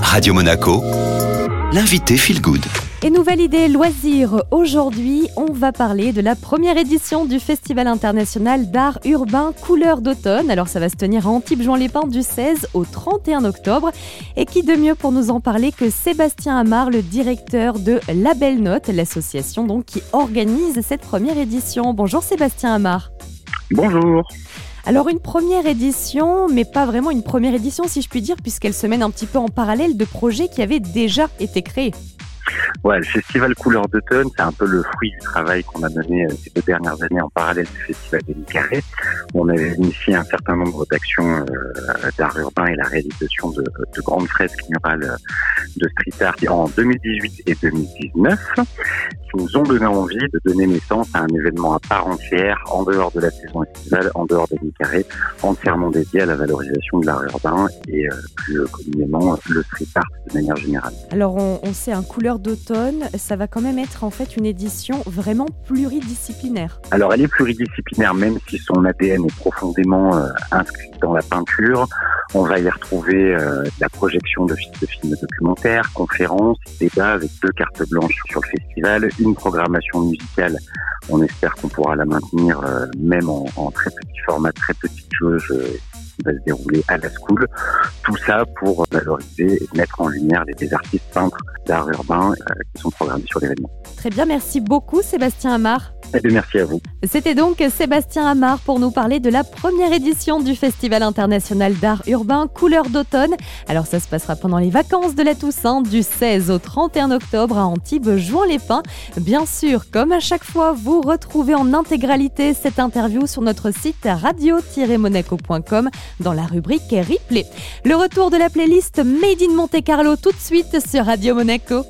Radio Monaco, l'invité Feel Good. Et nouvelle idée loisir, aujourd'hui on va parler de la première édition du Festival international d'art urbain Couleur d'automne. Alors ça va se tenir à Antibes-Juan-les-Pins du 16 au 31 octobre. Et qui de mieux pour nous en parler que Sébastien Amar, le directeur de La Belle Note, l'association donc qui organise cette première édition. Bonjour Sébastien Amar. Bonjour. Alors une première édition, mais pas vraiment une première édition si je puis dire, puisqu'elle se mène un petit peu en parallèle de projets qui avaient déjà été créés. Ouais, le festival Couleur d'automne, c'est un peu le fruit du travail qu'on a mené euh, ces deux dernières années en parallèle du festival des Carré. On a initié un certain nombre d'actions euh, d'art urbain et la réalisation de, de grandes fresques murales euh, de street art en 2018 et 2019 qui nous ont donné envie de donner naissance à un événement à part entière en dehors de la saison estivale, en dehors des carrés, entièrement dédié à la valorisation de l'art urbain et plus communément le street art de manière générale. Alors on, sait un couleur d'automne, ça va quand même être en fait une édition vraiment pluridisciplinaire. Alors elle est pluridisciplinaire même si son ADN est profondément euh, inscrit dans la peinture. On va y retrouver euh, la projection de, films documentaires, conférences, débats avec deux cartes blanches sur le festival, une programmation musicale. On espère qu'on pourra la maintenir euh, même en, très petit format, très petite jauge qui va se dérouler à la school. Tout ça pour valoriser et mettre en lumière les, artistes peintres d'art urbain euh, qui sont programmés sur l'événement. Très bien, merci beaucoup Sébastien Amar. Eh merci à vous. C'était donc Sébastien Amar pour nous parler de la première édition du Festival international d'art urbain Couleur d'automne. Alors ça se passera pendant les vacances de la Toussaint du 16 au 31 octobre à Antibes, Jouan-les-Pins. Bien sûr, comme à chaque fois, vous retrouvez en intégralité cette interview sur notre site radio-monaco.com dans la rubrique replay. Le retour de la playlist Made in Monte Carlo tout de suite sur Radio Monaco.